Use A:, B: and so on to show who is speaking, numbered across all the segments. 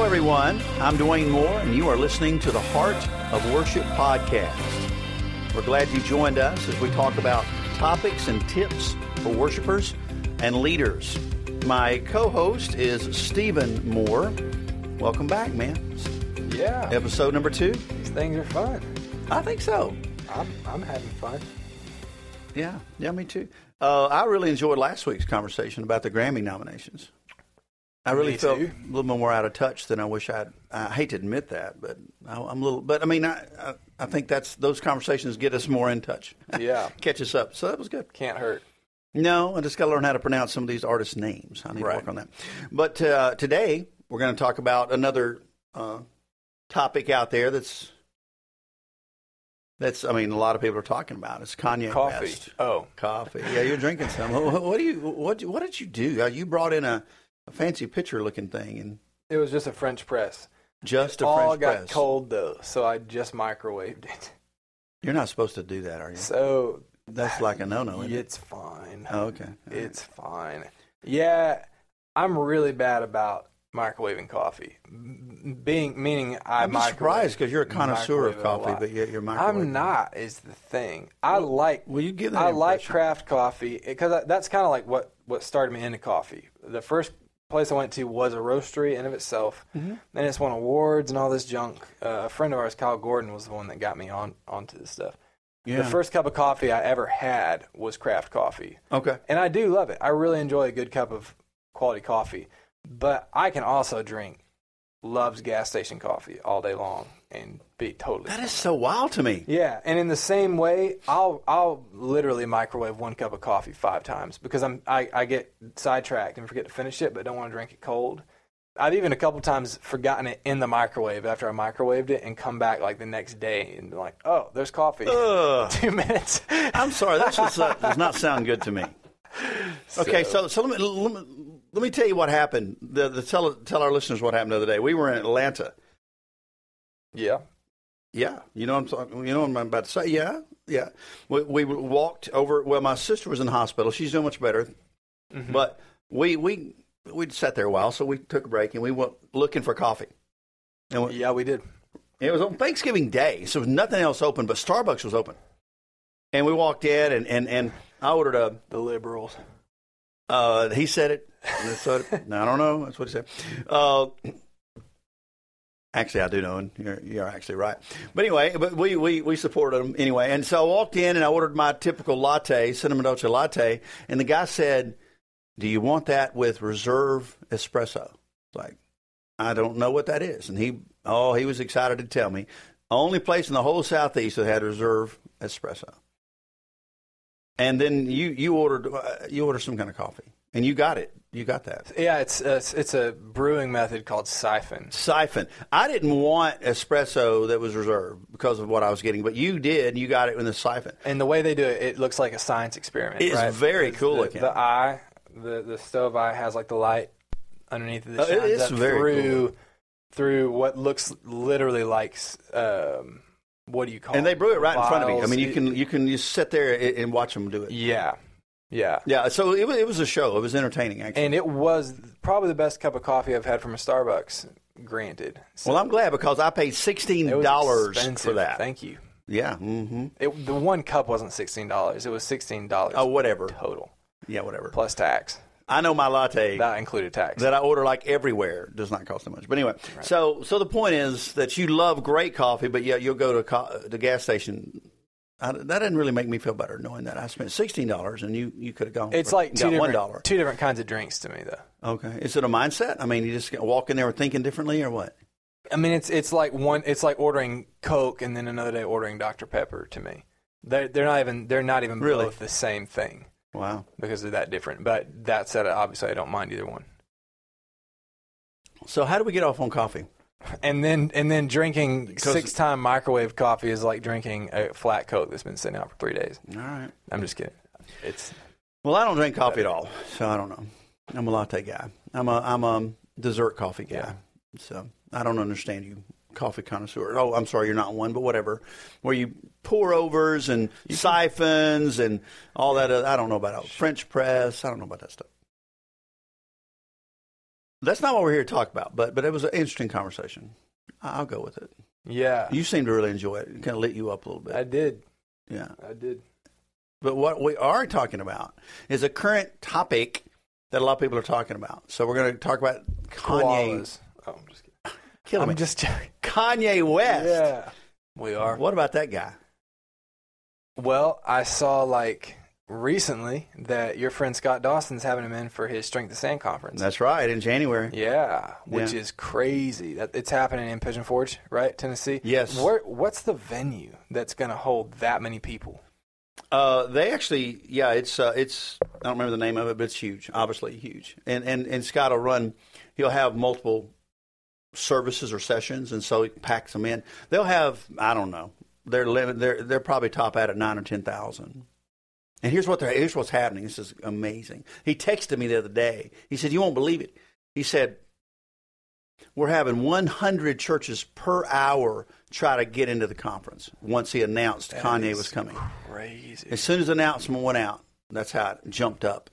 A: Hello, everyone. I'm Dwayne Moore, and you are listening to the Heart of Worship podcast. We're glad you joined us as we talk about topics and tips for worshipers and leaders. My co host is Stephen Moore. Welcome back, man.
B: Yeah.
A: Episode number two.
B: These things are fun.
A: I think so.
B: I'm, I'm having fun.
A: Yeah, yeah, me too. Uh, I really enjoyed last week's conversation about the Grammy nominations. I really felt a little bit more out of touch than I wish I'd. I hate to admit that, but I, I'm a little. But I mean, I, I, I think that's those conversations get us more in touch.
B: Yeah.
A: catch us up. So that was good.
B: Can't hurt.
A: No, I just got to learn how to pronounce some of these artists' names. I need
B: Right.
A: to work on that. But uh, today we're going to talk about another uh, topic out there that's that's. I mean, a lot of people are talking about. It's Kanye
B: Coffee.
A: West.
B: Oh.
A: Coffee. Yeah, you're drinking some. what, what do you? What? What did you do? Uh, You brought in a, a fancy pitcher-looking thing and
B: It was just a French press.
A: just a French press.
B: All
A: French
B: got
A: press.
B: cold though, so I just microwaved it.
A: You're not supposed to do that, are you?
B: So
A: That's like a no-no. Isn't it?
B: it's fine.
A: Oh, okay.
B: It's fine. Yeah, I'm really bad about microwaving coffee. Being meaning I
A: I'm surprised because you're a connoisseur of
B: microwave it a
A: coffee, but yet you're microwaving.
B: I'm not. Is the thing. I like.
A: Well, you give that
B: I like craft coffee because that's kind of like what what started me into coffee. The first place I went to was a roastery in of itself,
A: Mm-hmm.
B: and it's won awards and all this junk. Uh, a friend of ours, Kyle Gordon, was the one that got me on onto this stuff.
A: Yeah.
B: The first cup of coffee I ever had was craft coffee,
A: Okay.
B: and I do love it. I really enjoy a good cup of quality coffee, but I can also drink loves gas station coffee all day long and be totally
A: That is so wild to me.
B: yeah, and in the same way, I'll I'll literally microwave one cup of coffee five times because I'm I, I get sidetracked and forget to finish it, but don't want to drink it cold. I've even a couple times forgotten it in the microwave after I microwaved it and come back like the next day and be like, oh, there's coffee. Two minutes.
A: I'm sorry. That just, uh, does not sound good to me. Okay, so so let me let me, let me tell you what happened. The, the tell tell our listeners what happened the other day. We were in Atlanta.
B: Yeah,
A: Yeah, you know what I'm talking. You know what I'm about to say. Yeah, yeah. We, we walked over. Well, my sister was in the hospital. She's doing much better, but we we we sat there a while. So we took a break and we went looking for coffee. And we-
B: yeah, we did.
A: It was on Thanksgiving Day, so nothing else open, but Starbucks was open. And we walked in, and, and, and I ordered a.
B: The liberals.
A: Uh, he said it. So- I don't know. That's what he said. Uh, actually, I do know, and you're, you're actually right. But anyway, but we, we, we supported them anyway. And so I walked in, and I ordered my typical latte, cinnamon dolce latte, and the guy said, "Do you want that with reserve espresso?" Like, I don't know what that is. And he, oh, he was excited to tell me. Only place in the whole southeast that had reserve espresso. And then you you ordered uh, you ordered some kind of coffee, and you got it. You got that
B: Yeah, it's it's, it's a brewing method called siphon.
A: siphon. I didn't want espresso that was reserved because of what I was getting, but you did. You got it in the siphon.
B: And the way they do it, it looks like a science experiment.
A: It is
B: right?
A: very
B: Because
A: cool
B: the,
A: looking.
B: The eye, the the stove eye has like the light underneath it.
A: Oh,
B: That
A: it
B: shines up
A: very
B: through
A: cool.
B: through what looks literally like um, what do you call?
A: And they brew it right in front of you. I mean, you can you can just sit there and watch them do it.
B: Yeah, yeah.
A: Yeah. So it was, it was a show. It was entertaining, actually.
B: And it was probably the best cup of coffee I've had from a Starbucks. Granted, So
A: well, I'm glad because I paid sixteen
B: it was
A: dollars
B: expensive.
A: for that.
B: Thank you.
A: yeah. Mm-hmm.
B: It, the one cup wasn't sixteen dollars. It was sixteen dollars.
A: Oh, whatever.
B: total
A: Yeah, whatever.
B: plus tax.
A: I know my latte.
B: That included tax.
A: that I order like everywhere does not cost that much. But anyway, so so the point is that you love great coffee, but yet you'll go to co- the gas station. I, that didn't really make me feel better knowing that I spent sixteen dollars and you you could have gone.
B: It's like two
A: one
B: different two different kinds of drinks to me, though.
A: Okay, is it a mindset? I mean, you just walk in there thinking differently, or what?
B: I mean, it's it's like one. It's like ordering Coke and then another day ordering Dr Pepper. To me, they're they're not even they're not even
A: Really?
B: both the same thing
A: Wow.
B: because they're that different. But that said, obviously, I don't mind either one.
A: So how do we get off on coffee?
B: And then and then drinking six time microwave coffee is like drinking a flat Coke that's been sitting out for three days.
A: All right.
B: I'm just kidding. It's
A: Well, I don't drink coffee at all, so I don't know. I'm a latte guy. I'm a I'm a dessert coffee guy.
B: Yeah.
A: So I don't understand you coffee connoisseur. Oh, I'm sorry, you're not one, but whatever. Where you pour overs and siphons and all that. uh, I don't know about it. French press. I don't know about that stuff. That's not what we're here to talk about, but but it was an interesting conversation. I'll go with it.
B: Yeah,
A: You seem to really enjoy it. It kind of lit you up a little bit.
B: I did.
A: yeah.
B: I did.
A: But what we are talking about is a current topic that a lot of people are talking about. So we're going to talk about Kanye.
B: Koalas. Oh, I'm just kidding.
A: Kill me.
B: I'm just joking.
A: Kanye West.
B: Yeah, we are.
A: What about that guy?
B: Well, I saw like recently that your friend Scott Dawson's having him in for his Strength to Stand conference.
A: That's right. In January.
B: yeah, which
A: Yeah.
B: is crazy. That it's happening in Pigeon Forge, right, Tennessee.
A: Yes.
B: Where, what's the venue that's going to hold that many people?
A: Uh, they actually, yeah, it's uh, it's. I don't remember the name of it, but it's huge. Obviously, huge. And and and Scott will run. He'll have multiple services or sessions, and so he packs them in. They'll have. I don't know. They're limit. They're they're probably top out at nine or ten thousand. And here's what they're, here's what's happening. This is amazing. He texted me the other day. He said, "You won't believe it." He said, "We're having 100 churches per hour try to get into the conference." Once he announced
B: That
A: Kanye was coming.
B: Crazy.
A: As soon as the announcement went out, that's how it jumped up.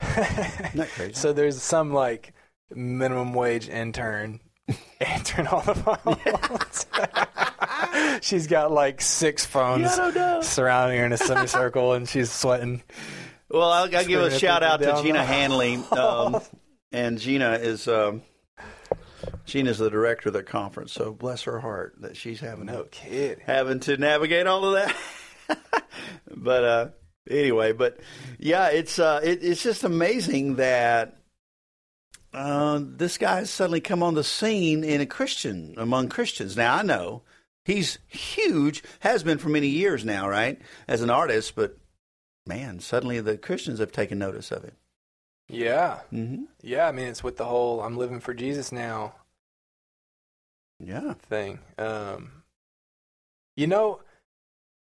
A: Isn't that crazy?
B: so there's some like minimum wage intern answering all the phones. She's got like six phones
A: Yeah, I don't know.
B: surrounding her in a semicircle, and she's sweating.
A: well, I'll, I'll give a shout out to Gina
B: the
A: Hanley. Um, and Gina is um, Gina's the director of the conference, so bless her heart that she's having
B: No kid.
A: having to navigate all of that. but uh, anyway, but yeah, it's uh, it, it's just amazing that uh, this guy has suddenly come on the scene in a Christian among Christians. Now I know he's huge, has been for many years now, right, as an artist, but man, suddenly the Christians have taken notice of it.
B: Yeah,
A: hmm
B: yeah. I mean, it's with the whole "I'm living for Jesus now"
A: Yeah,
B: thing. Um, you know,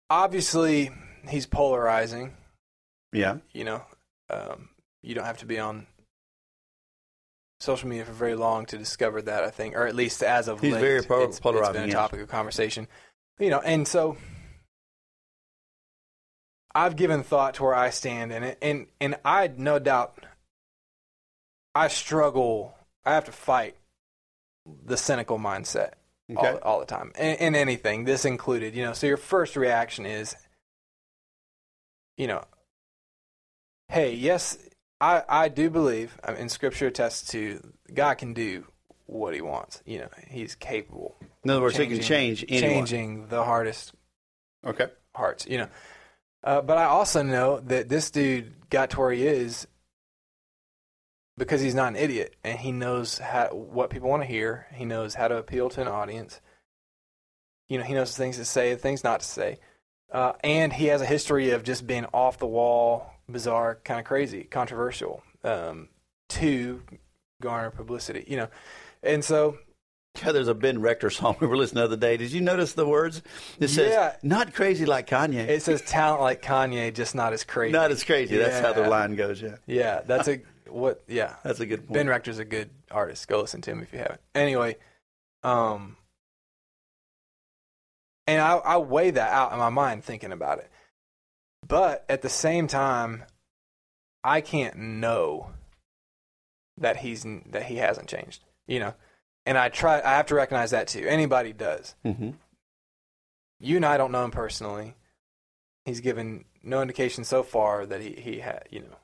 B: obviously he's polarizing.
A: yeah,
B: You know, um, you don't have to be on social media for very long to discover that. I think, or at least as of
A: He's
B: late,
A: very
B: it's,
A: polarizing,
B: It's been a topic of conversation. You know, and so I've given thought to where I stand in it, and and I no doubt I struggle. I have to fight the cynical mindset
A: okay,
B: all, all the time in, in anything this included you know so your first reaction is you know hey yes i i do believe I mean, scripture attests to god can do what he wants you know he's capable
A: In other words, he can change anyone.
B: changing the hardest
A: Okay,
B: hearts you know. Uh, but i also know that this dude got to where he is because he's not an idiot and he knows how, what people want to hear. He knows how to appeal to an audience. You know he knows things to say things not to say. Uh, and he has a history of just being off the wall bizarre kind of crazy controversial um, to garner publicity you know and so
A: Yeah, there's a Ben Rector song we were listening the other day. Did you notice the words? It says,
B: Yeah.
A: "Not crazy like Kanye."
B: it says talent like kanye just not as crazy
A: Not as crazy. That's how the line goes. Yeah,
B: yeah that's a what yeah
A: that's a good point.
B: Ben Rector's a good artist. Go listen to him if you haven't. Anyway, um, and I, I weigh that out in my mind thinking about it. But at the same time, I can't know that he's that he hasn't changed. You know, and I try. I have to recognize that too. Anybody does.
A: hmm
B: You and I don't know him personally. He's given no indication so far that he he had you know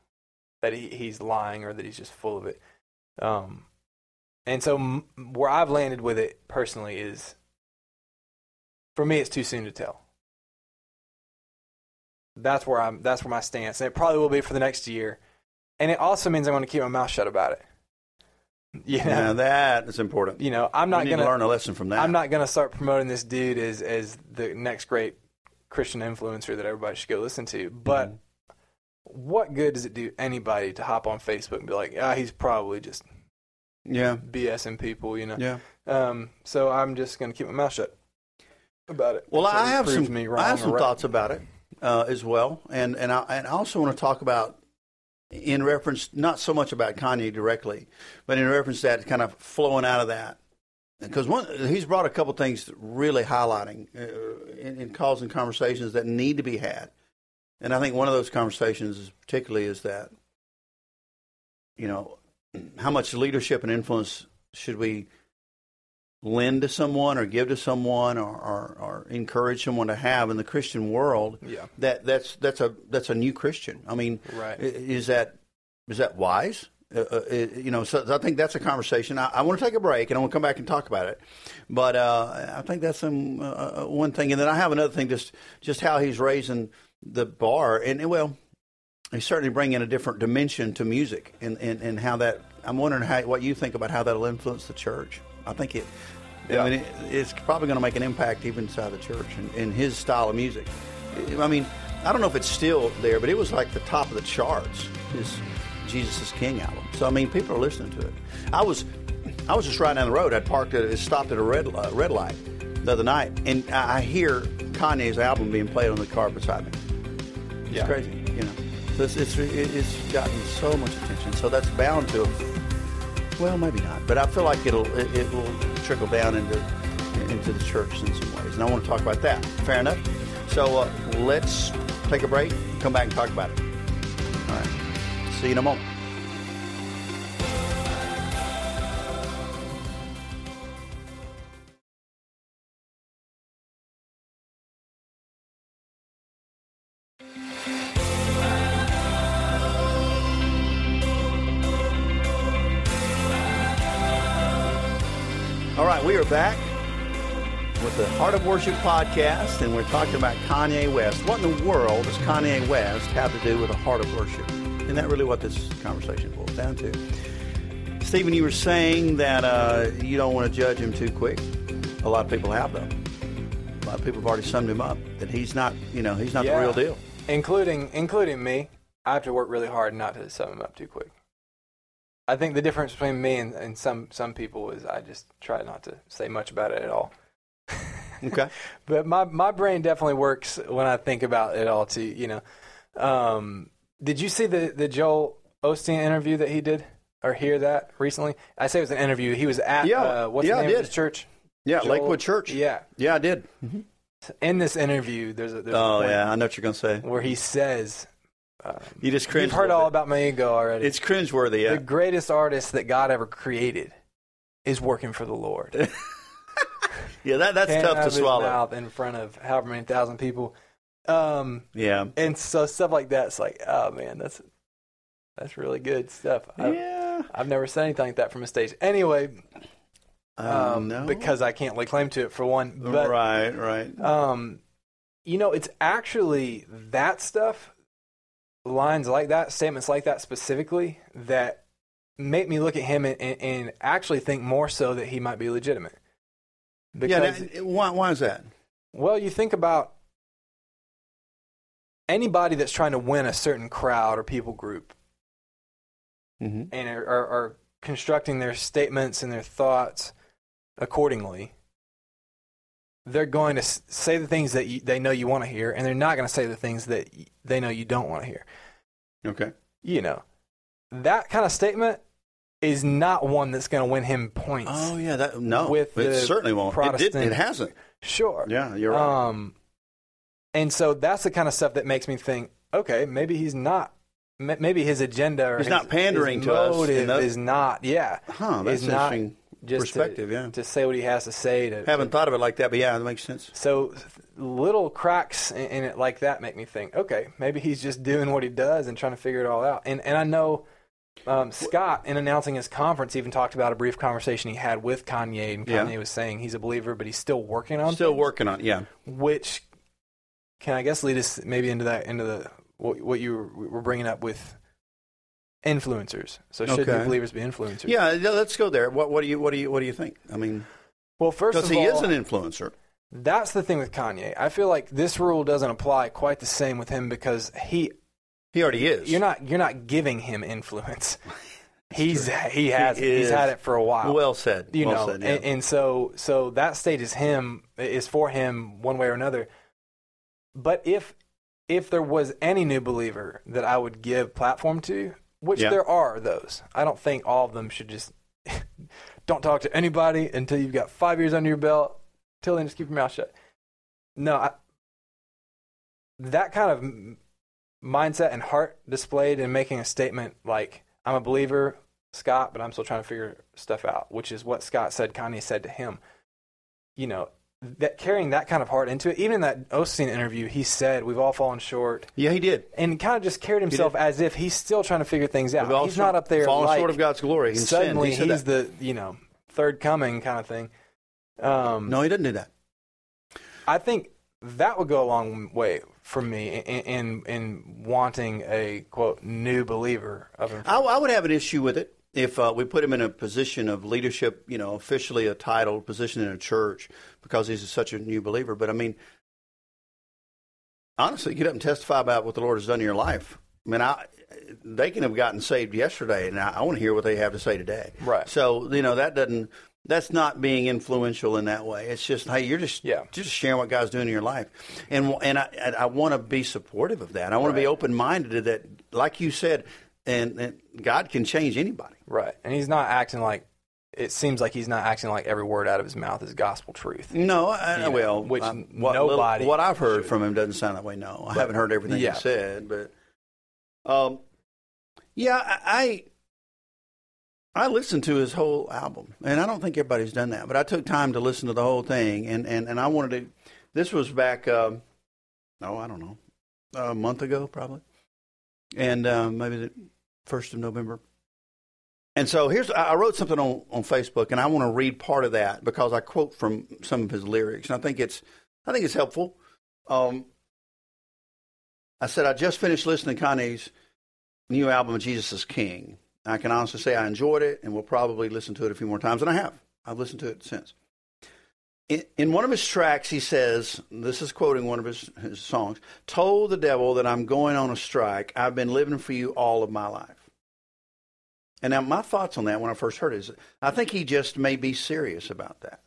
B: that he he's lying or that he's just full of it. Um, and so m- where I've landed with it personally is, for me, it's too soon to tell. That's where I'm. That's where my stance, and it probably will be for the next year. And it also means I'm going to keep my mouth shut about it. You know,
A: Now that is important.
B: you know, I'm not going
A: to learn a lesson from that.
B: I'm not going to start promoting this dude as as the next great Christian influencer that everybody should go listen to. But
A: Mm-hmm.
B: what good does it do anybody to hop on Facebook and be like, ah, he's probably just
A: Yeah,
B: BSing people, you know?
A: yeah.
B: Um, so I'm just going to keep my mouth shut about it.
A: Well, I have some.
B: Me wrong
A: I have some thoughts about it uh, as well, and and I, and I also want to talk about in reference not so much about Kanye directly, but in reference to that kind of flowing out of that. Because one, he's brought a couple things really highlighting uh, and, and causing conversations that need to be had, and I think one of those conversations, is particularly, is that you know how much leadership and influence should we lend to someone or give to someone or, or, or encourage someone to have in the Christian world?
B: Yeah.
A: That that's that's a that's a new Christian. I mean,
B: Right.
A: is that is that wise? Uh, uh, you know, so I think that's a conversation. I, I want to take a break and I want to come back and talk about it. But uh, I think that's some uh, uh, one thing, and then I have another thing, just just how he's raising the bar, and well, he's certainly bringing a different dimension to music, and, and, and how that. I'm wondering how what you think about how that'll influence the church. I think it.
B: Yeah.
A: I mean, it, it's probably going to make an impact even inside the church and in his style of music. I mean, I don't know if it's still there, but it was like the top of the charts. His Jesus is King album. So I mean, people are listening to it. I was, I was just riding down the road. I'd parked at, it stopped at a red uh, red light the other night, and I I hear Kanye's album being played on the car beside me. It's
B: Yeah.
A: crazy, you know. So it's, it's it's gotten so much attention. So that's bound to. Well, maybe not, but I feel like it'll it, it will trickle down into into the church in some ways, and I want to talk about that. Fair enough. So uh, let's take a break, come back and talk about it. All right. See you in a moment. Worship podcast, and we're talking about Kanye West. What in the world does Kanye West have to do with the Heart of Worship? Isn't that really what this conversation boils down to? Stephen, you were saying that uh, you don't want to judge him too quick. A lot of people have, though. A lot of people have already summed him up that he's not, you know, he's not
B: Yeah.
A: the real deal.
B: including including me. I have to work really hard not to sum him up too quick. I think the difference between me and, and some some people is I just try not to say much about it at all.
A: Okay.
B: But my my brain definitely works when I think about it all too. You know, um, did you see the the Joel Osteen interview that he did or hear that recently? I say it was an interview. He was at
A: Yeah.
B: uh, what's
A: Yeah,
B: the name
A: did.
B: of his church?
A: Yeah,
B: Joel-
A: Lakewood Church.
B: Yeah.
A: Yeah, I did.
B: In this interview, there's a there's a
A: Oh,
B: point
A: yeah, I know what you're going to say.
B: where he says, um,
A: You just cringe.
B: "You've heard all about my ego already."
A: It's cringeworthy, yeah.
B: The greatest artist that God ever created is working for the Lord.
A: Yeah, that, that's tough to swallow.
B: mouth in front of however many thousand people. Um,
A: Yeah.
B: and so stuff like that's like, oh man, that's that's really good stuff. I,
A: Yeah.
B: I've never said anything like that from a stage. Anyway,
A: Um,
B: um,
A: no.
B: because I can't lay claim to it for one. But
A: right, right.
B: um, you know, it's actually that stuff, lines like that, statements like that specifically, that make me look at him and, and, and actually think more so that he might be legitimate.
A: Yeah,
B: Because,
A: that- why, why is that?
B: well, you think about anybody that's trying to win a certain crowd or people group
A: Mm-hmm.
B: and are, are, are constructing their statements and their thoughts accordingly, they're going to say the things that you, they know you want to hear, and they're not going to say the things that they know you don't want to hear.
A: Okay.
B: You know, that kind of statement is not one that's going to win him points.
A: Oh, yeah. That no,
B: With
A: it
B: the
A: certainly won't. It,
B: Protestant-
A: did, it hasn't.
B: Sure.
A: Yeah, you're right.
B: Um, and so that's the kind of stuff that makes me think, okay, maybe he's not. m- Maybe his agenda or
A: He's
B: his,
A: not pandering
B: his
A: to us
B: motive
A: those-
B: is not. Yeah,
A: huh? That's
B: is not
A: interesting
B: just to-
A: perspective. yeah.
B: to say what he has to say. To,
A: Haven't thought of it like that, but yeah, that makes sense.
B: So little cracks in, in it like that make me think, okay, maybe he's just doing what he does and trying to figure it all out. And and I know um, Scott, in announcing his conference, even talked about a brief conversation he had with Kanye, and
A: Yeah.
B: Kanye was saying he's a believer, but he's still working on
A: Still
B: things,
A: working on. Yeah.
B: which can I guess lead us maybe into that into the what, what you were, bringing up with influencers. So should
A: Okay.
B: believers be influencers?
A: Yeah. yeah, Let's go there. What, what do you what do you what do you think? I mean,
B: Well, first
A: because he
B: all,
A: is an influencer.
B: That's the thing with Kanye. I feel like this rule doesn't apply quite the same with him because he
A: He already is.
B: you're not you're not giving him influence. He's he has
A: He
B: he's had it for a while.
A: well said.
B: you
A: well
B: know,
A: said, yeah.
B: and, and so so that stage is him is for him one way or another. But if if there was any new believer that I would give platform to, which
A: Yeah.
B: there are those, I don't think all of them should just don't talk to anybody until you've got five years under your belt. Till then, just keep your mouth shut. No, I, that kind of mindset and heart displayed in making a statement like I'm a believer, Scott, but I'm still trying to figure stuff out, which is what Scott said Kanye said to him. You know, that carrying that kind of heart into it, even in that Osteen interview, he said, We've all fallen short.
A: Yeah, he did.
B: And kind of just carried himself as if he's still trying to figure things out. He's not up there
A: fallen
B: like
A: short of God's glory.
B: suddenly
A: He
B: he's
A: that.
B: the, you know, third coming kind of thing. Um,
A: No, he doesn't do that.
B: I think that would go a long way for me in in, in wanting a quote new believer of him.
A: I, I would have an issue with it if uh, we put him in a position of leadership, you know, officially a titled position in a church because he's such a new believer. But I mean, honestly, get up and testify about what the Lord has done in your life. I mean, I, they can have gotten saved yesterday, and I, I want to hear what they have to say today.
B: Right.
A: So you know that doesn't. That's not being influential in that way. It's just, hey, you're just
B: Yeah.
A: just sharing what God's doing in your life, and and I and I want to be supportive of that. I want to be open minded to that, like you said, and, and God can change anybody.
B: Right, and he's not acting like. It seems like he's not acting like every word out of his mouth is gospel truth.
A: No, I,
B: know,
A: well,
B: which
A: I- what, little-
B: nobody
A: what I've heard
B: should.
A: from him doesn't sound that way. No, I haven't heard everything
B: yeah.
A: he said, but um, yeah, I, I I listened to his whole album, and I don't think everybody's done that, but I took time to listen to the whole thing, and and, and I wanted to. This was back, um, oh, I don't know, a month ago probably, and um, maybe the first of November. And so here's I I wrote something on, on Facebook, and I want to read part of that because I quote from some of his lyrics, and I think it's I think it's helpful. Um, I said I just finished listening to Kanye's new album, Jesus is King. I can honestly say I enjoyed it, and will probably listen to it a few more times, and I have. I've listened to it since. In, in one of his tracks, he says, "This is quoting one of his, his songs." Told the devil that I'm going on a strike. I've been living for you all of my life. And now my thoughts on that when I first heard it is I think he just may be serious about that.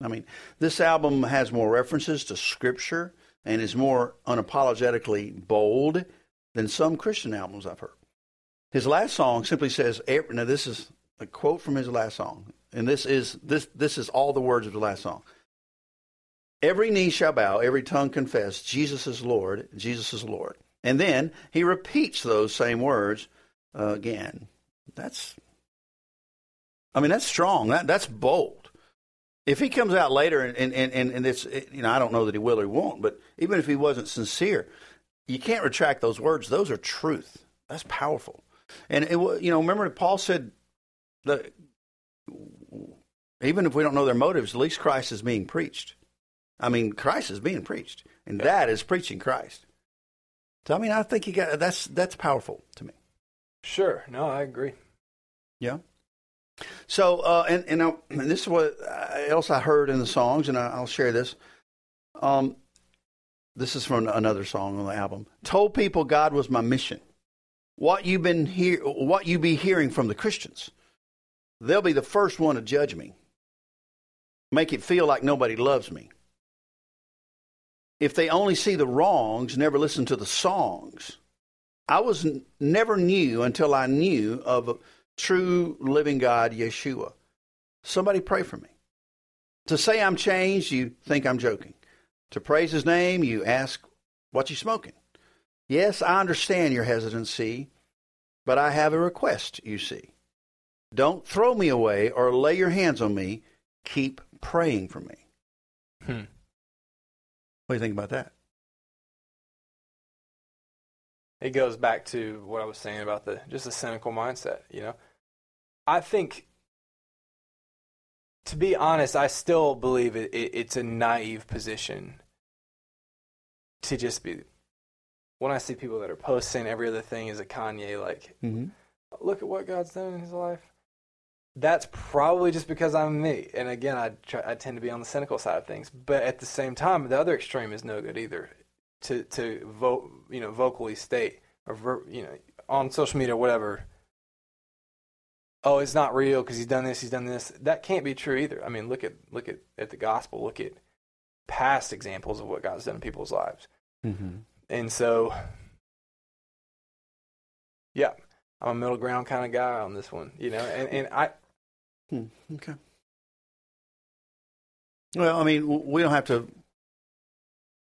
A: I mean, this album has more references to scripture and is more unapologetically bold than some Christian albums I've heard. His last song simply says, now this is a quote from his last song, and this is this this is all the words of the last song. Every knee shall bow, every tongue confess, Jesus is Lord, Jesus is Lord. And then he repeats those same words uh, again. That's, I mean, that's strong. That that's bold. If he comes out later and and and, and it's you know I don't know that he will or he won't, but even if he wasn't sincere, you can't retract those words. Those are truth. That's powerful. And it, you know, remember Paul said that even if we don't know their motives, at least Christ is being preached. I mean, Christ is being preached, and that is preaching Christ. So I mean, I think you got that's that's powerful to me.
B: Sure, no, I agree.
A: Yeah. So, uh, and and, now, and this is what else I heard in the songs, and I, I'll share this. Um, this is from another song on the album. Told people God was my mission. What you've been hear, what you be hearing from the Christians, they'll be the first one to judge me. Make it feel like nobody loves me. If they only see the wrongs, never listen to the songs. I was n- never knew until I knew of a true living God, Yeshua. Somebody pray for me. To say I'm changed, you think I'm joking. To praise his name, you ask, what you smoking? Yes, I understand your hesitancy, but I have a request, you see. Don't throw me away or lay your hands on me. Keep praying for me.
B: Hmm.
A: What do you think about that?
B: It goes back to what I was saying about the just a cynical mindset, you know. I think to be honest, I still believe it, it, it's a naive position to just be when I see people that are posting every other thing is a Kanye like
A: Mm-hmm.
B: look at what God's done in his life. That's probably just because I'm me. And again, I try, I tend to be on the cynical side of things. But at the same time, the other extreme is no good either. To to vote, you know, vocally state or you know on social media or whatever. Oh, it's not real because he's done this, he's done this. That can't be true either. I mean, look at look at at the gospel. Look at past examples of what God's done in people's lives.
A: Mm-hmm.
B: And so, yeah, I'm a middle ground kind of guy on this one, you know. And and I
A: Hmm, okay. Well, I mean, we don't have to.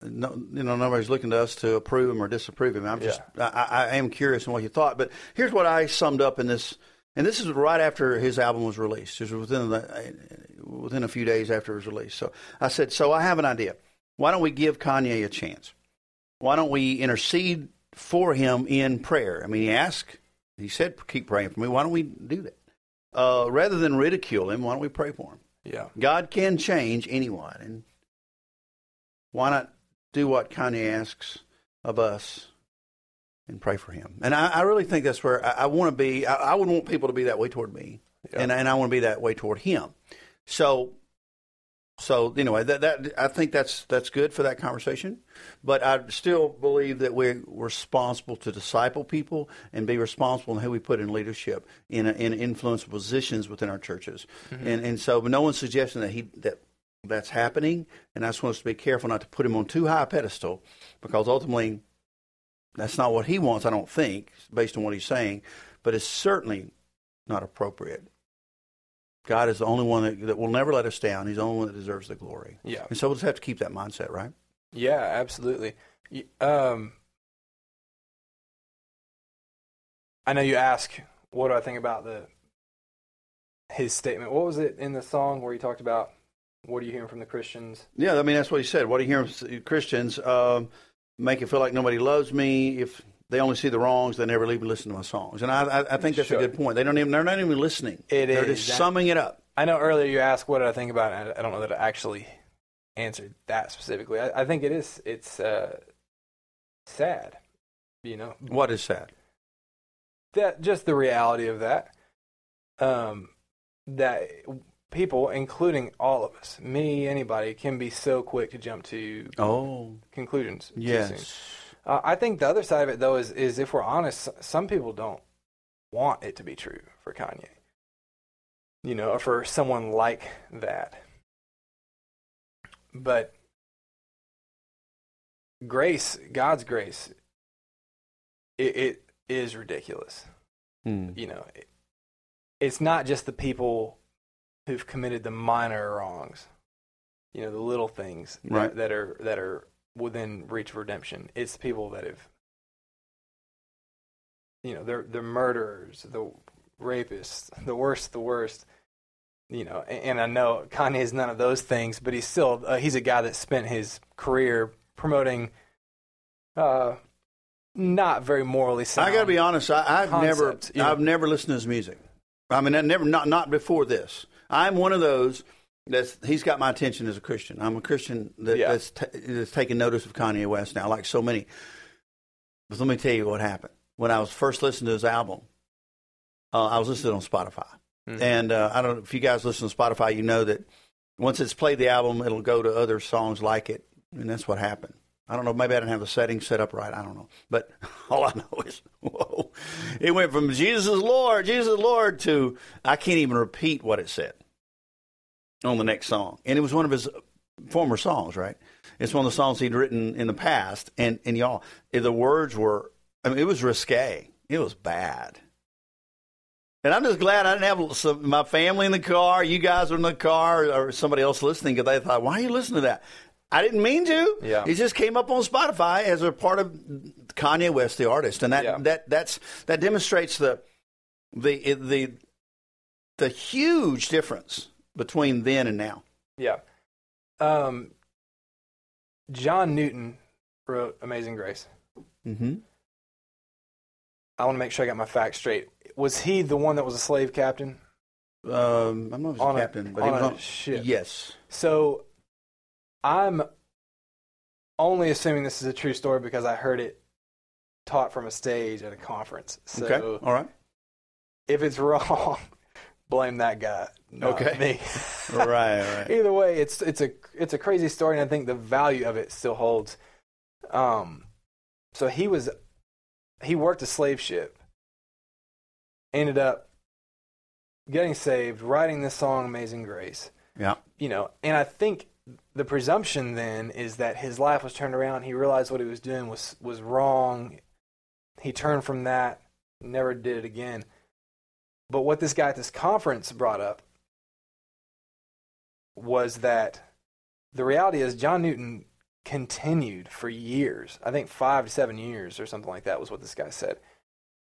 A: No, you know, nobody's looking to us to approve him or disapprove him. I'm just, I, I I am curious on what you thought. But here's what I summed up in this And this is right after his album was released. It was within the, within a few days after it was released. So I said, so I have an idea. Why don't we give Kanye a chance? Why don't we intercede for him in prayer? I mean, he asked, he said, keep praying for me. Why don't we do that? Uh, rather than ridicule him, why don't we pray for him?
B: Yeah.
A: God can change anyone. And why not do what Kanye asks of us and pray for him? And I, I really think that's where I, I want to be. I, I, would want people to be that way toward me.
B: Yeah.
A: And, and I want to be that way toward him. So, so anyway, that, that I think that's that's good for that conversation. But I still believe that we're responsible to disciple people and be responsible in who we put in leadership in in influential positions within our churches.
B: Mm-hmm.
A: And and so, no one's suggesting that he that that's happening. And I just want us to be careful not to put him on too high a pedestal, because ultimately, that's not what he wants. I don't think, based on what he's saying. But it's certainly not appropriate. God is the only one that, that will never let us down. He's the only one that deserves the glory.
B: Yeah.
A: And so we'll just have to keep that mindset, right?
B: Yeah, absolutely. Um, I know you ask, what do I think about the his statement? What was it in the song where he talked about what are you hearing from the Christians?
A: Yeah, I mean, that's what he said. What do you hear from Christians? Um, make it feel like nobody loves me. If they only see the wrongs, they never even listen to my songs. And I, I, I think that's
B: Sure.
A: a good point. They don't even, they're not even listening.
B: It
A: they're
B: is.
A: just summing it up.
B: I know earlier you asked what did I think about it. I I don't know that I actually answered that specifically. I, I think it is. It's uh, sad, you know,
A: What is sad?
B: that just the reality of that. Um, that people, including all of us, me, anybody, can be so quick to jump to
A: Oh,
B: conclusions.
A: yes.
B: Uh, I think the other side of it, though, is is if we're honest, some people don't want it to be true for Kanye. You know, or for someone like that. But grace, God's grace, it, it is ridiculous.
A: Hmm.
B: You know, it, it's not just the people who've committed the minor wrongs. You know, the little things that, that are that are within reach of redemption. It's people that have, you know, they're the murderers, the rapists, the worst, the worst. You know, and, and I know Kanye is none of those things, but he's still uh, he's a guy that spent his career promoting, uh, not very morally sound.
A: I got to be honest. I, I've never,
B: you know.
A: I've never listened to his music. I mean, I never, not not before this. I'm one of those that's he's got my attention as a Christian. I'm a Christian that,
B: Yeah.
A: that's t- that's taking notice of Kanye West now, like so many. But let me tell you what happened when I was first listening to his album. Uh, I was listening on Spotify,
B: Mhm.
A: and uh, I don't know if you guys listen to Spotify. You know that once it's played the album, it'll go to other songs like it, and that's what happened. I don't know. Maybe I didn't have the settings set up right. I don't know. But all I know is, whoa, it went from Jesus is Lord, Jesus is Lord to I can't even repeat what it said on the next song. And it was one of his former songs, right? It's one of the songs he'd written in the past. And, and y'all, the words were, I mean, it was risque. It was bad. And I'm just glad I didn't have some, my family in the car, you guys were in the car, or somebody else listening because they thought, why are you listening to that? I didn't mean to.
B: Yeah.
A: It just came up on Spotify as a part of Kanye West, the artist, and that
B: Yeah.
A: that that's that demonstrates the the the the huge difference between then and now.
B: Yeah. Um, John Newton wrote Amazing Grace.
A: Mm-hmm.
B: I want to make sure I got my facts straight. Was he the one that was a slave captain
A: Um, I'm not a captain,
B: a,
A: but he was
B: a
A: on.
B: ship?
A: Yes.
B: So I'm only assuming this is a true story because I heard it taught from a stage at a conference. So
A: okay. All right.
B: if it's wrong, blame that guy, not
A: Okay.
B: me.
A: right. Right.
B: Either way, it's it's a it's a crazy story, and I think the value of it still holds. Um, so he was he worked a slave ship, ended up getting saved, writing this song "Amazing Grace."
A: Yeah.
B: You know, and I think the presumption then is that his life was turned around. He realized what he was doing was was wrong. He turned from that, never did it again. But what this guy at this conference brought up was that the reality is John Newton continued for years. I think five to seven years or something like that was what this guy said.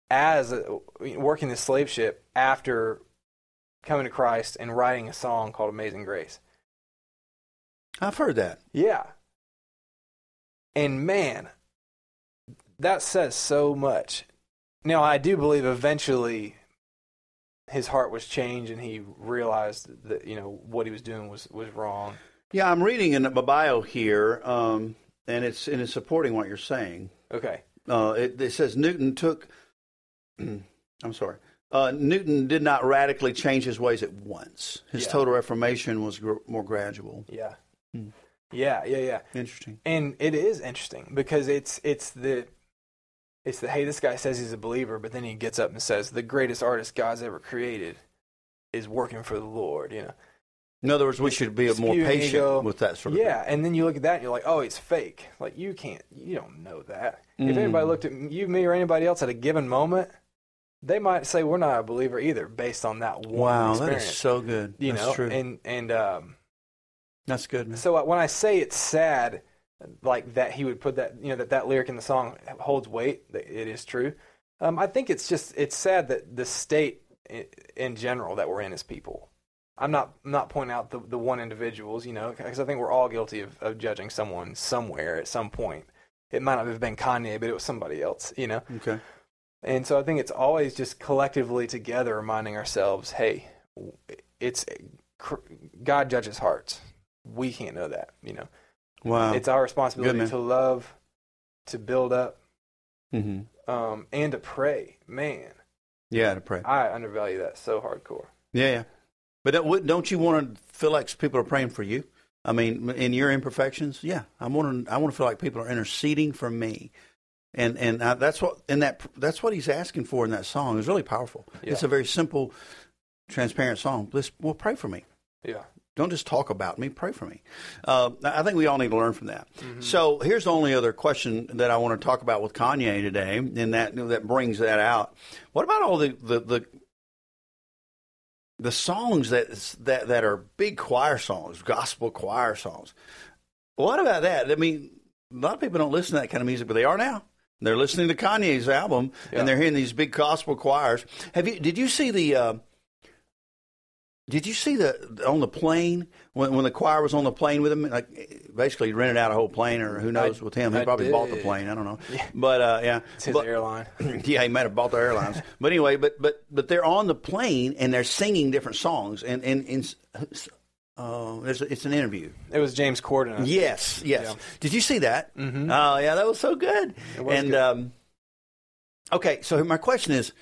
B: as a, working the slave ship after coming to Christ and writing a song called Amazing Grace.
A: I've heard that.
B: Yeah. And man, that says so much. Now, I do believe eventually his heart was changed and he realized that, you know, what he was doing was, was wrong.
A: Yeah, I'm reading in the bio here, um, and it's and it's supporting what you're saying.
B: Okay.
A: Uh, it, it says Newton took. I'm sorry. Uh, Newton did not radically change his ways at once. His
B: Yeah.
A: total reformation was gr- more gradual.
B: Yeah.
A: Hmm.
B: Yeah, yeah, yeah.
A: Interesting.
B: And it is interesting because it's it's the it's the hey, this guy says he's a believer, but then he gets up and says the greatest artist God's ever created is working for the Lord, you know.
A: In other words, we should be more patient
B: ego.
A: with that sort of
B: Yeah, and then you look at that and you're like, oh, it's fake. Like you can't, you don't know that. If
A: Mm.
B: anybody looked at you, me, or anybody else at a given moment, they might say we're not a believer either, based on that one
A: Wow, that
B: experience.
A: is so good.
B: you
A: That's
B: know,
A: true.
B: and and um,
A: That's good. Man.
B: so uh, when I say it's sad, like that he would put that, you know, that that lyric in the song holds weight. That it is true. Um, I think it's just it's sad that the state in general that we're in as people. I'm not I'm not pointing out the the one individuals, you know, because I think we're all guilty of, of judging someone somewhere at some point. It might not have been Kanye, but it was somebody else, you know.
A: Okay.
B: And so I think it's always just collectively together reminding ourselves, hey, it's God judges hearts. We can't know that, you know.
A: Wow.
B: It's our responsibility
A: Good,
B: to love, to build up,
A: hmm
B: um, and to pray. Man,
A: Yeah, to pray.
B: I undervalue that so hardcore.
A: Yeah, yeah. But don't- you want to feel like people are praying for you? I mean, in your imperfections, yeah. I want to. I want to feel like people are interceding for me, and and I, that's what and that that's what he's asking for in that song. It's really powerful.
B: Yeah.
A: It's a very simple, transparent song. Let's well pray for me.
B: Yeah.
A: Don't just talk about me. Pray for me. Uh, I think we all need to learn from that.
B: Mm-hmm.
A: So here's the only other question that I want to talk about with Kanye today, and that that brings that out. What about all the the the, the songs that that that are big choir songs, gospel choir songs? What about that? I mean, a lot of people don't listen to that kind of music, but they are now. They're listening to Kanye's album,
B: Yeah.
A: and they're hearing these big gospel choirs. Have you? Did you see the? Uh, did you see the on the plane when when the choir was on the plane with him? Like basically he rented out a whole plane, or who knows
B: I-
A: with him. He
B: I
A: probably bought the plane. I don't know,
B: Yeah.
A: but uh, yeah,
B: It's his
A: But-
B: airline.
A: yeah, he might have bought the airlines. but anyway, but but but they're on the plane and they're singing different songs, and and, and uh, there's a, it's an interview.
B: It was James Corden.
A: Yes, yes.
B: Yeah.
A: Did you see that?
B: Mhm.
A: Oh, yeah, that was so good.
B: It was
A: and
B: good.
A: Um, okay, so my question is,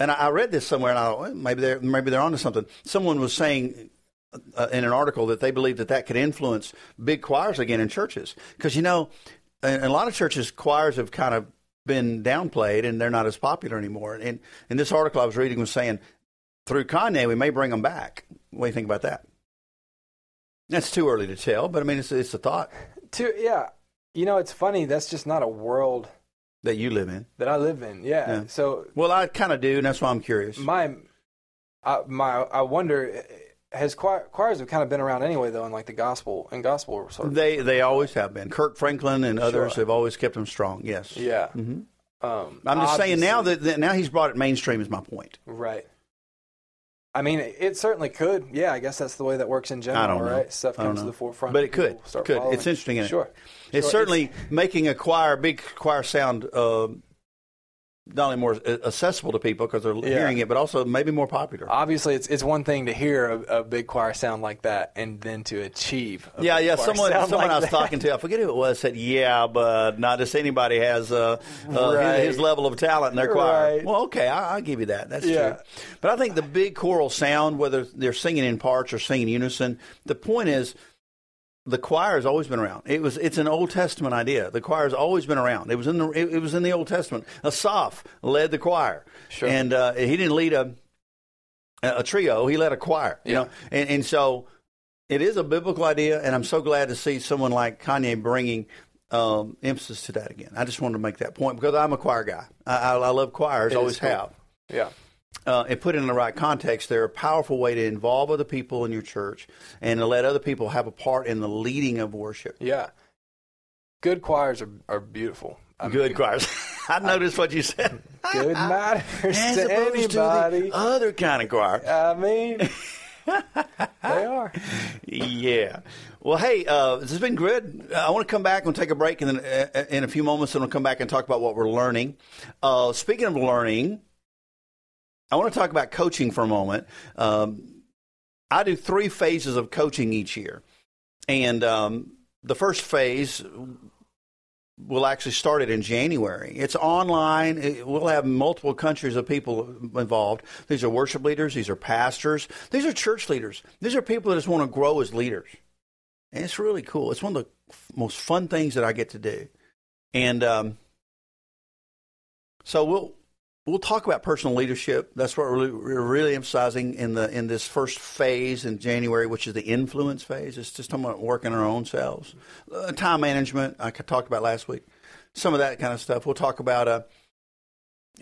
A: and I, I read this somewhere, and I thought maybe they're maybe they're onto something. Someone was saying uh, in an article that they believe that that could influence big choirs again in churches because you know, in, in a lot of churches, choirs have kind of been downplayed and they're not as popular anymore. And in this article I was reading was saying through Kanye we may bring them back. What do you think about that? That's too early to tell, but I mean it's it's a thought
B: yeah. You know, it's funny. That's just not a world
A: that you live in.
B: that I live in. Yeah.
A: Yeah.
B: So
A: Well, I kind of do, and that's why I'm curious.
B: my, I, my, I wonder, has choir, choirs have kind of been around anyway, though, in like the gospel and gospel sort of.
A: They they always have been. Kirk Franklin and others
B: Sure.
A: have always kept them strong. Yes.
B: yeah.
A: hmm
B: Um,
A: I'm just saying now that, that now he's brought it mainstream. Is my point.
B: Right. I mean, it, certainly could. Yeah, I guess that's the way that works in general,
A: I don't know.
B: right? Stuff
A: I don't
B: comes to the forefront,
A: But it could. Could.
B: following.
A: It's interesting, isn't it?
B: Sure.
A: It's
B: Sure,
A: certainly making a choir, big choir sound, uh, not only more accessible to people because they're
B: Yeah.
A: hearing it, but also maybe more popular.
B: Obviously, it's it's one thing to hear a, a big choir sound like that, and then to achieve. A
A: yeah,
B: big
A: yeah.
B: choir
A: Someone, someone
B: like
A: I was
B: that.
A: talking to, I forget who it was, said, "Yeah, but not just anybody has uh, uh,
B: Right.
A: his, his level of talent in their choir."
B: Right.
A: Well, okay, I, I'll give you that. That's
B: Yeah.
A: true. But I think the big choral sound, whether they're singing in parts or singing unison, the point is. The choir has always been around. It was it's an Old Testament idea. The choir has always been around. It was in the it, it was in the Old Testament. Asaph led the choir,
B: Sure.
A: and uh, he didn't lead a a trio. He led a choir. You
B: Yeah.
A: know, and, and so it is a biblical idea, and I'm so glad to see someone like Kanye bringing um, emphasis to that again. I just wanted to make that point because I'm a choir guy. I, I, I love choirs,
B: It
A: always
B: cool.
A: have.
B: Yeah.
A: Uh, and put it in the right context, they're a powerful way to involve other people in your church and to let other people have a part in the leading of worship.
B: Yeah. Good choirs are, are beautiful. I
A: Good
B: mean,
A: choirs. I noticed what you said.
B: Good matters
A: As
B: to
A: opposed to
B: anybody.
A: the other kind of choir.
B: I mean, they are.
A: Yeah. Well, hey, uh, this has been good. I want to come back and take a break, and then uh, in a few moments, and we'll come back and talk about what we're learning. Uh, speaking of learning, I want to talk about coaching for a moment. Um, I do three phases of coaching each year, and um, the first phase will actually start it in January. It's online. It, we'll have multiple countries of people involved. These are worship leaders. These are pastors. These are church leaders. These are people that just want to grow as leaders. And it's really cool. It's one of the most fun things that I get to do. And um, so we'll we'll talk about personal leadership. That's what we're really, emphasizing in the in this first phase in January, which is the influence phase. It's just talking about working our own selves, uh, time management. I talked about last week, some of that kind of stuff. We'll talk about uh,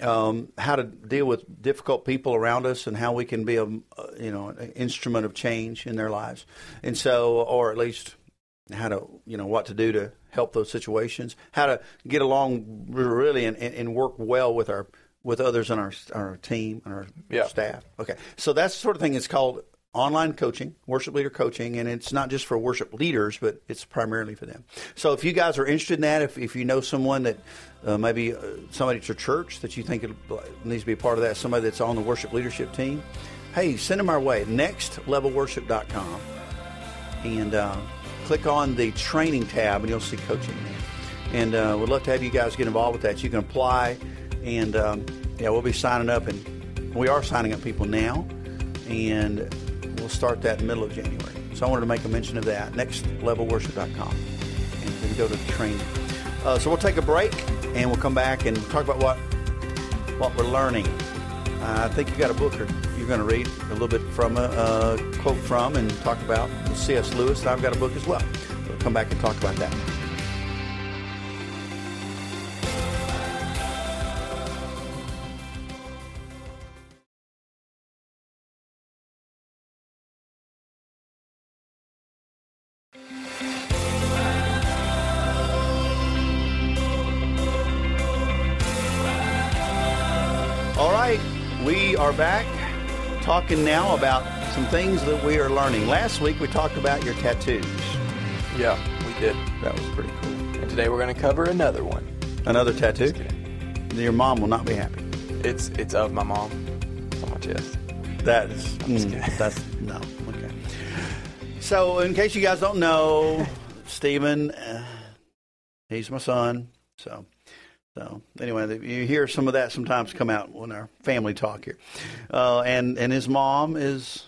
A: um, how to deal with difficult people around us and how we can be a uh, you know an instrument of change in their lives, and so or at least how to you know what to do to help those situations, how to get along really and, and work well with our with others on our our team and our
B: Yeah.
A: staff. Okay, so that's the sort of thing. It's called online coaching, worship leader coaching, and it's not just for worship leaders, but it's primarily for them. So if you guys are interested in that, if if you know someone that uh, maybe uh, somebody at your church that you think needs to be a part of that, somebody that's on the worship leadership team, hey, send them our way. Nextlevelworship.com and uh, click on the training tab, and you'll see coaching there. And uh, we'd love to have you guys get involved with that. You can apply, and um, yeah, we'll be signing up, and we are signing up people now, and we'll start that in the middle of January. So I wanted to make a mention of that. Nextlevelworship.com, and then go to the training. Uh, so we'll take a break, and we'll come back and talk about what what we're learning. Uh, I think you got a book you're going to read a little bit from a uh, quote from and talk about C.S. Lewis. I've got a book as well. We'll come back and talk about that. Right, we are back talking now about some things that we are learning. Last week we talked about your tattoos.
B: Yeah, we did.
A: That was pretty cool.
B: And today we're going to cover another one.
A: Another tattoo? Your mom will not be happy.
B: It's it's of my mom on my chest.
A: That is, mm, that's no. Okay. So, in case you guys don't know, Stephen, uh, he's my son. So, so anyway, you hear some of that sometimes come out when our family talk here, uh, and and his mom is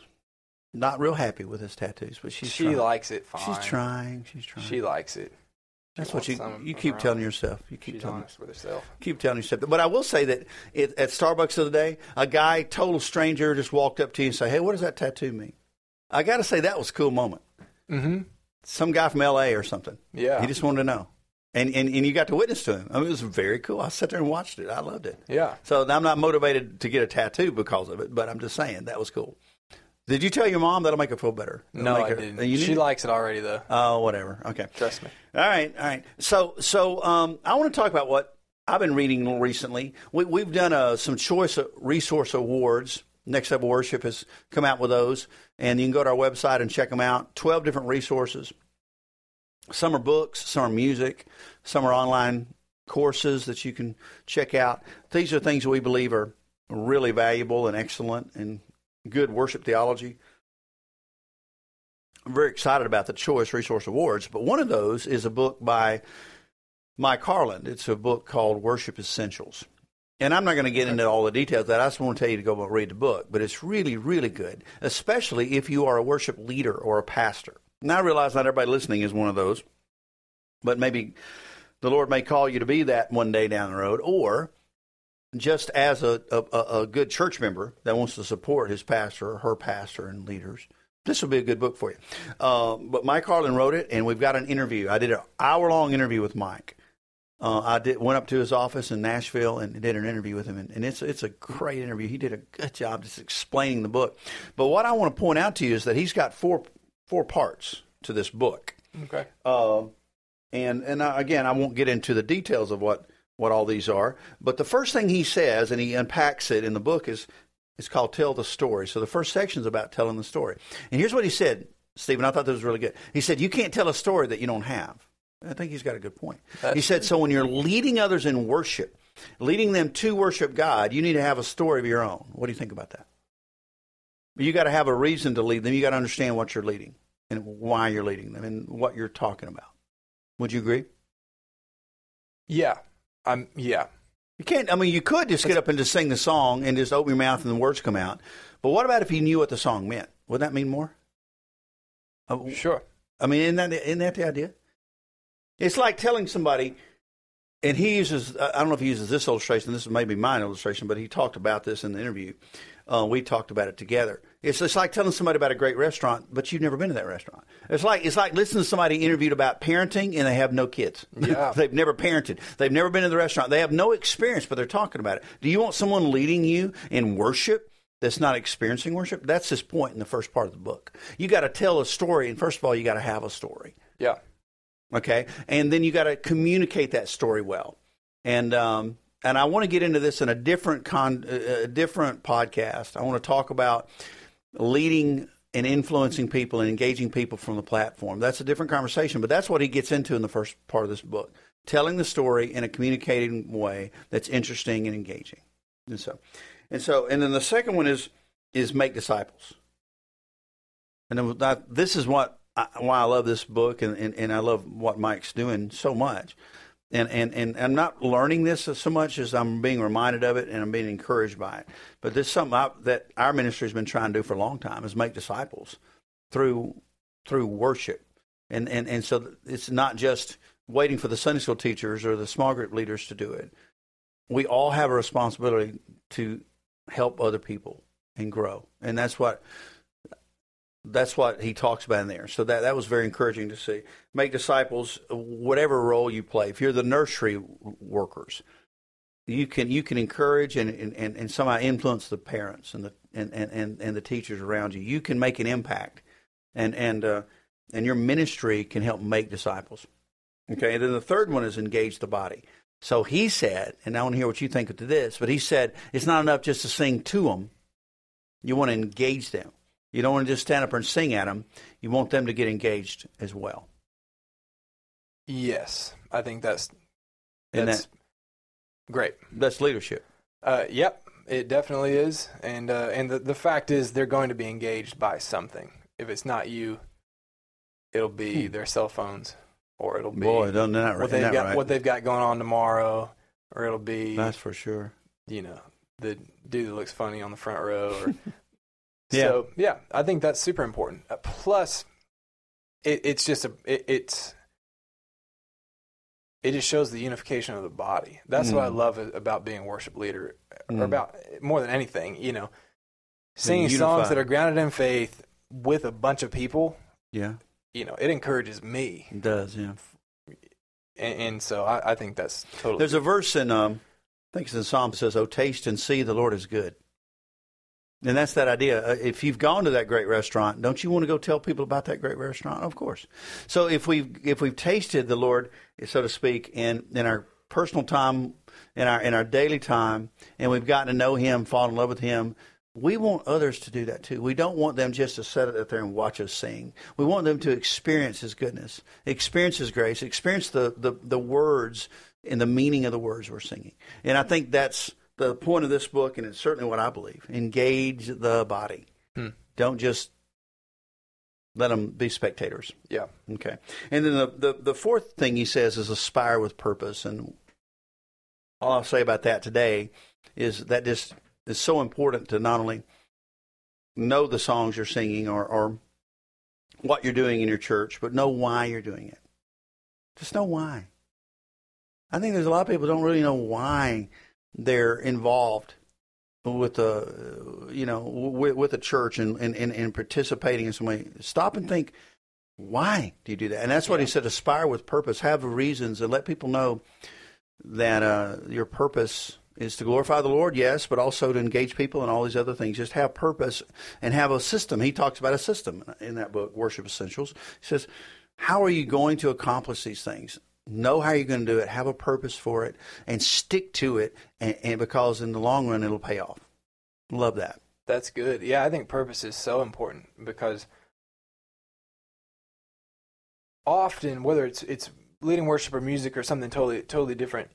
A: not real happy with his tattoos, but she's
B: she
A: trying.
B: likes it fine.
A: she's trying. She's trying.
B: She likes it.
A: That's what you you keep
B: her
A: telling yourself. You keep
B: She's
A: telling
B: honest with herself.
A: keep telling yourself. But I will say that it, at Starbucks the other day, a guy, total stranger, just walked up to you and say, "Hey, what does that tattoo mean?" I got to say that was a cool moment.
B: Mm-hmm.
A: Some guy from L.A. or something.
B: Yeah.
A: He just wanted to know, and and, and you got to witness to him. I mean, it was very cool. I sat there and watched it. I loved it.
B: Yeah.
A: So I'm not motivated to get a tattoo because of it, but I'm just saying that was cool. Did you tell your mom that'll make her feel better? That'll
B: No,
A: make
B: I didn't. She
A: didn't?
B: likes it already, though.
A: Oh, whatever. Okay.
B: Trust me.
A: All right, all right. So, so um, I want to talk about what I've been reading recently. We, we've done uh, some choice resource awards. Next Level Worship has come out with those, and you can go to our website and check them out. Twelve different resources. Some are books, some are music, some are online courses that you can check out. These are things that we believe are really valuable and excellent and good worship theology. I'm very excited about the Choice Resource Awards, but one of those is a book by Mike Harland. It's a book called Worship Essentials. And I'm not going to get into all the details of that. I just want to tell you to go read the book. But it's really, really good, especially if you are a worship leader or a pastor. Now, I realize not everybody listening is one of those, but maybe the Lord may call you to be that one day down the road, or just as a, a, a good church member that wants to support his pastor or her pastor and leaders this will be a good book for you. Uh, but Mike Harland wrote it, and we've got an interview. I did an hour long interview with Mike. Uh, I did went up to his office in Nashville and did an interview with him, and, and it's it's a great interview. He did a good job just explaining the book. But what I want to point out to you is that he's got four four parts to this book.
B: Okay.
A: Um, and and I, again, I won't get into the details of what what all these are. But the first thing he says, and he unpacks it in the book, is it's called Tell the Story. So the first section is about telling the story. And here's what he said, Stephen. I thought this was really good. He said, You can't tell a story that you don't have. I think he's got a good point. That's he said, So when you're leading others in worship, leading them to worship God, you need to have a story of your own. What do you think about that? You got to have a reason to lead them. You got to understand what you're leading and why you're leading them and what you're talking about. Would you agree?
B: Yeah. I'm yeah.
A: You can't I mean you could just get up and just sing the song and just open your mouth and the words come out. But what about if you knew what the song meant? Would that mean more?
B: Uh, sure.
A: I mean, isn't that, isn't that the idea? It's like telling somebody, and he uses, I don't know if he uses this illustration, this is maybe my illustration, but he talked about this in the interview. Uh, we talked about it together. It's just like telling somebody about a great restaurant, but you've never been to that restaurant. It's like it's like listening to somebody interviewed about parenting and they have no kids.
B: Yeah.
A: They've never parented. They've never been to the restaurant. They have no experience, but they're talking about it. Do you want someone leading you in worship that's not experiencing worship? That's his point in the first part of the book. You got to tell a story, and first of all, you got to have a story.
B: Yeah.
A: Okay, and then you got to communicate that story well. And um, and I want to get into this in a different con, a different podcast. I want to talk about leading and influencing people and engaging people from the platform. That's a different conversation, but that's what he gets into in the first part of this book. Telling the story in a communicating way that's interesting and engaging. And so and so and then the second one is is make disciples. And then that, this is what I, why I love this book and, and, and I love what Mike's doing so much and, and, and I'm not learning this so much as I'm being reminded of it and I'm being encouraged by it. But this is something I, that our ministry has been trying to do for a long time is make disciples through through worship. And, and, and so it's not just waiting for the Sunday school teachers or the small group leaders to do it. We all have a responsibility to help other people and grow. And that's what that's what he talks about in there. So that that was very encouraging to see. Make disciples, whatever role you play. If you're the nursery workers, you can you can encourage and and, and somehow influence the parents and the and, and, and the teachers around you. You can make an impact, and and uh, and your ministry can help make disciples. Okay, and then the third one is engage the body. So he said, and I want to hear what you think of this, but he said it's not enough just to sing to them. You want to engage them. You don't want to just stand up and sing at them. You want them to get engaged as well.
B: Yes, I think that's that's that, great.
A: That's leadership.
B: Uh, yep, it definitely is. And uh, and the the fact is, they're going to be engaged by something. If it's not you, it'll be hmm. their cell phones, or it'll be
A: boy, not
B: right, what they've got
A: right.
B: what they've got going on tomorrow, or it'll be
A: that's for sure.
B: You know, the dude that looks funny on the front row, or Yeah. So yeah, I think that's super important. Uh, plus, it, it's just a it, it's it just shows the unification of the body. That's mm. what I mm. love about being a worship leader, mm. or about more than anything. You know, singing songs that are grounded in faith with a bunch of people.
A: Yeah,
B: you know, it encourages me.
A: It does, yeah.
B: And, and so I, I, think that's totally.
A: There's
B: good.
A: a verse in um, I think it's in Psalm says, "Oh, taste and see the Lord is good." And that's that idea. Uh, if you've gone to that great restaurant, don't you want to go tell people about that great restaurant? Of course. So if we've if we've tasted the Lord, so to speak, in in our personal time, in our in our daily time, and we've gotten to know Him, fall in love with Him, we want others to do that too. We don't want them just to sit up there and watch us sing. We want them to experience His goodness, experience His grace, experience the the, the words and the meaning of the words we're singing. And I think that's the point of this book, and it's certainly what I believe engage the body. Hmm. Don't just let them be spectators.
B: Yeah.
A: Okay. And then the, the, the fourth thing he says is aspire with purpose. And all I'll say about that today is that just is so important to not only know the songs you're singing or, or what you're doing in your church, but know why you're doing it. Just know why. I think there's a lot of people don't really know why they're involved with the you know with, with the church and, and, and, participating in some way. Stop and think why do you do that? And that's what yeah. he said aspire with purpose. Have reasons and let people know that uh, your purpose is to glorify the lord yes but also to engage people and all these other things. Just have purpose and have a system. He talks about a system in that book worship essentials. He says how are you going to accomplish these things know how you're going to do it, have a purpose for it, and stick to it, and, and because in the long run it'll pay off. Love that.
B: That's good. Yeah, I think purpose is so important because often, whether it's it's leading worship or music or something totally totally different,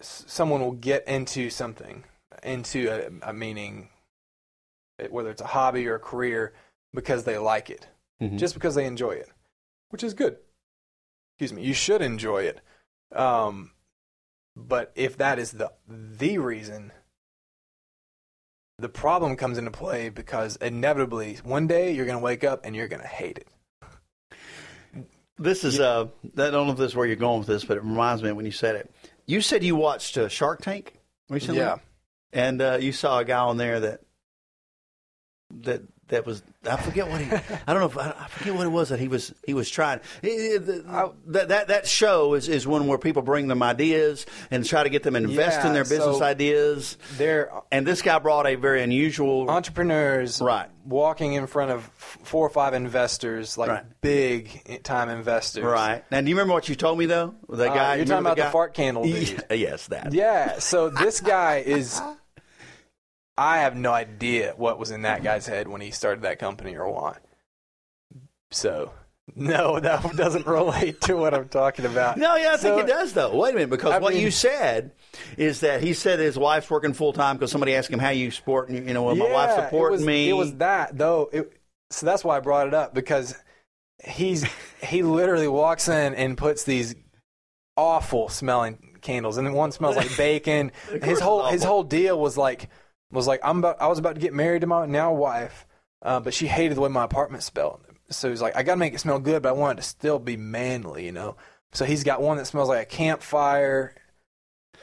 B: someone will get into something, into a, a meaning, eh, whether it's a hobby or a career, because they like it, mm-hmm. just because they enjoy it, which is good. Excuse me. You should enjoy it, um, but if that is the the reason the problem comes into play because inevitably one day you're going to wake up and you're going to hate it.
A: This is uh, I don't know if this is where you're going with this, but it reminds me when you said it. You said you watched uh, Shark Tank recently,
B: Yeah.
A: and uh, you saw a guy on there that that that was I forget what he I don't know if I, forget what it was that he was he was trying. The- that that that show is is one where people bring them ideas and try to get them invest in their business
B: so-
A: ideas.
B: They're
A: And this guy brought a very unusual.
B: entrepreneurs
A: Right.
B: walking in front of four or five investors, like
A: Right.
B: big time investors.
A: Right now, do you remember what you told me though? The
B: Uh,
A: guy
B: you're
A: you
B: talking about the
A: guy?
B: fart candle dude.
A: Yes, that.
B: Yeah, so this guy is. I have no idea what was in that guy's head when he started that company or why. So, no, that doesn't relate to what I'm talking about.
A: No, yeah, I think it does though. Wait a minute, because
B: I
A: what
B: mean-
A: you said is that he said his wife's working full time because somebody asked him how you support, you know, well, my wife's
B: Yeah,
A: supporting
B: it was,
A: me.
B: It was that though. It, so that's why I brought it up because he's he literally walks in and puts these awful smelling candles, and one smells like bacon. his whole his whole deal was like was like I'm about I was about to get married to my now wife, uh, but she hated the way my apartment smelled. So he's like, I got to make it smell good, but I want it to still be manly, you know. So he's got one that smells like a campfire,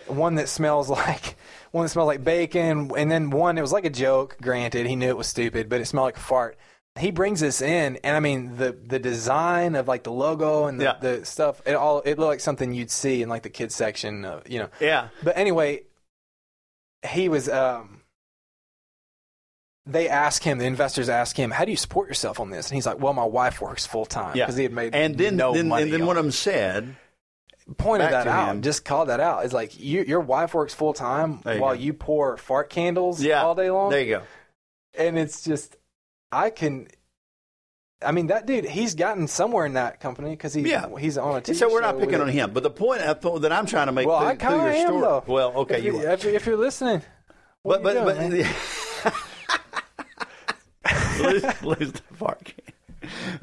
B: one that smells like one that smells like bacon, and then one it was like a joke. Granted, he knew it was stupid, but it smelled like a fart. He brings this in, and I mean the the design of like the logo and the,
A: Yeah.
B: the stuff. It all it looked like something you'd see in like the kids section, of, you know.
A: yeah,
B: But anyway, he was. Um, they ask him, the investors ask him, "How do you support yourself on this?" And he's like, "Well, my wife works full time
A: yeah.
B: because he had made
A: and then,
B: no
A: then
B: money."
A: and then
B: on
A: one of them said,
B: pointed that out.
A: him.
B: Just called that out. It's like you, your wife works full time while
A: go.
B: you pour fart candles
A: "Yeah,
B: all day long,
A: There you go.
B: and it's just I can. I mean, that dude, he's gotten somewhere in that company because he's
A: Yeah.
B: he's on a TV
A: So we're not picking on him, but the point uh, that I'm trying to make
B: Well,
A: through,
B: I
A: through your
B: am
A: story.
B: though.
A: Well, okay,
B: if
A: you,
B: you, if, if you're listening. what
A: but
B: are you doing,
A: but? lose, lose the can.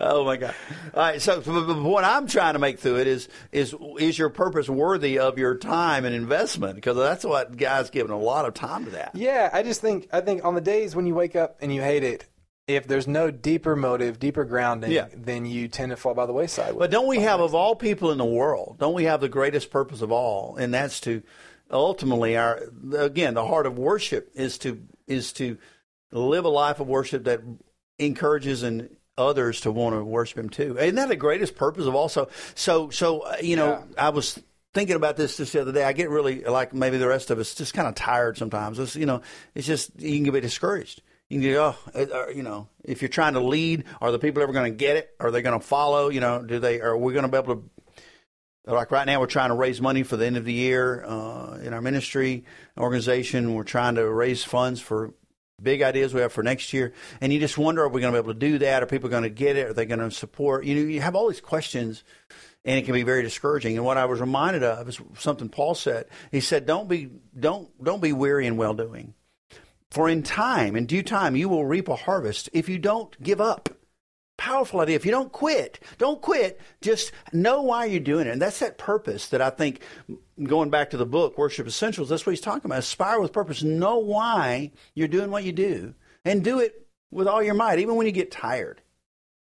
A: Oh my God! All right, so what I'm trying to make through it is is is your purpose worthy of your time and investment? Because that's what guys giving a lot of time to that.
B: Yeah, I just think I think on the days when you wake up and you hate it, if there's no deeper motive, deeper grounding,
A: Yeah.
B: then you tend to fall by the wayside.
A: But don't we have, of all people in the world, don't we have the greatest purpose of all, and that's to ultimately our again the heart of worship is to is to live a life of worship that encourages and others to want to worship Him too. Isn't that the greatest purpose of all? So so so uh, you know, I was thinking about this just the other day. I get really like maybe the rest of us just kind of tired sometimes. It's, you know, it's just you can get discouraged. You can go, oh, you know, if you're trying to lead, are the people ever going to get it? Are they going to follow? You know, do they? Are we going to be able to? Like right now, we're trying to raise money for the end of the year uh, in our ministry organization. We're trying to raise funds for big ideas we have for next year, and you just wonder: Are we going to be able to do that? Are people going to get it? Are they going to support? You know, you have all these questions, and it can be very discouraging. And what I was reminded of is something Paul said. He said, "Don't be don't don't be weary in well doing." For in time, in due time, you will reap a harvest if you don't give up. Powerful idea. If you don't quit, don't quit. Just know why you're doing it. And that's that purpose that I think, going back to the book, Worship Essentials, that's what he's talking about. Aspire with purpose. Know why you're doing what you do and do it with all your might, even when you get tired.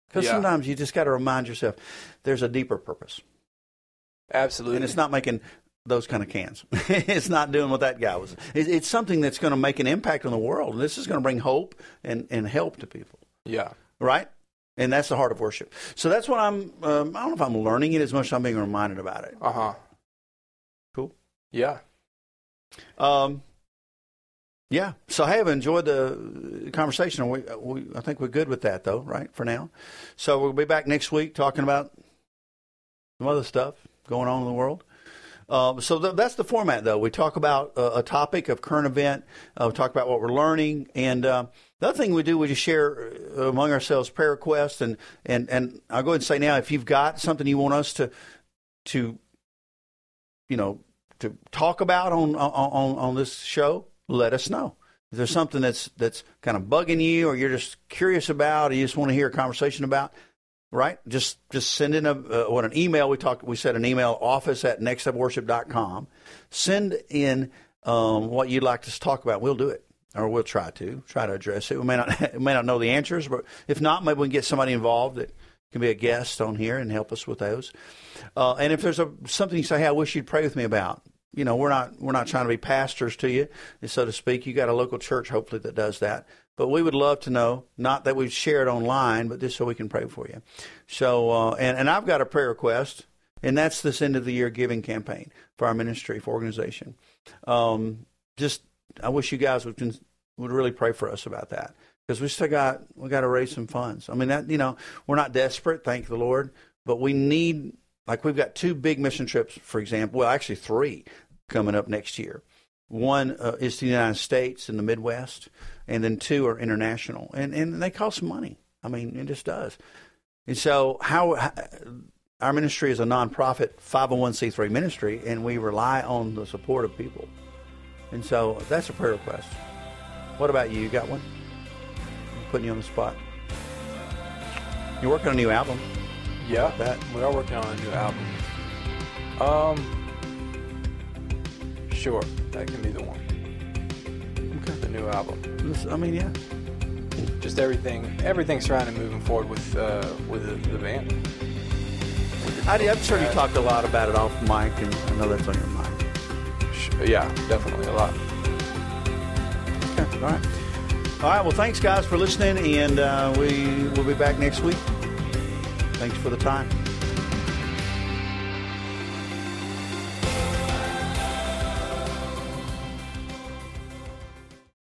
A: Because
B: Yeah.
A: sometimes you just got to remind yourself there's a deeper purpose.
B: Absolutely.
A: And it's not making those kind of cans. it's not doing what that guy was. It's something that's going to make an impact on the world. And this is going to bring hope and, and help to people,
B: yeah.
A: right? And that's the heart of worship. So that's what I'm, um, I don't know if I'm learning it as much as I'm being reminded about it.
B: Uh huh.
A: Cool.
B: Yeah.
A: Um, yeah. So I have enjoyed the conversation. We, we, I think we're good with that, though, right, for now. So we'll be back next week talking about some other stuff going on in the world. Uh, so th- that's the format, though. We talk about uh, a topic of current event. Uh, we talk about what we're learning, and uh, the other thing we do, we just share uh, among ourselves prayer requests. And, and, and I'll go ahead and say now, if you've got something you want us to to you know to talk about on on on this show, let us know. If there's something that's that's kind of bugging you, or you're just curious about, or you just want to hear a conversation about, right? Just just send in a uh, what an email. We talked. We said an email office at nextstepworship.com. Send in um, what you'd like to talk about. We'll do it, or we'll try to try to address it. We may not may not know the answers, but if not, maybe we can get somebody involved that can be a guest on here and help us with those. Uh, and if there's a something you say, hey, I wish you'd pray with me about. You know, we're not we're not trying to be pastors to you, so to speak. You got a local church, hopefully, that does that. But we would love to know, not that we've shared online, but just so we can pray for you. So, uh, and, and I've got a prayer request, and that's this end of the year giving campaign for our ministry, for organization. Um, just, I wish you guys would, would really pray for us about that because we still got, we got to raise some funds. I mean, that, you know, we're not desperate, thank the Lord, but we need, like, we've got two big mission trips, for example, well, actually three coming up next year. One uh, is to the United States in the Midwest, and then two are international, and and they cost money. I mean, it just does. And so, how, how our ministry is a nonprofit 501c3 ministry, and we rely on the support of people. And so, that's a prayer request. What about you? You got one? I'm putting you on the spot. You're working on a new album.
B: Yeah,
A: That
B: we are working on a new album. Um, sure, that can be the one.
A: okay.
B: The new album.
A: This- I mean, yeah.
B: Just everything, everything surrounding moving forward with uh, with the, the band.
A: I, I've heard you talked a lot about it off mic, and I know that's on your mind.
B: Sh- Yeah, definitely a lot.
A: Okay. All right. All right. Well, thanks, guys, for listening, and uh, we will be back next week. Thanks for the time.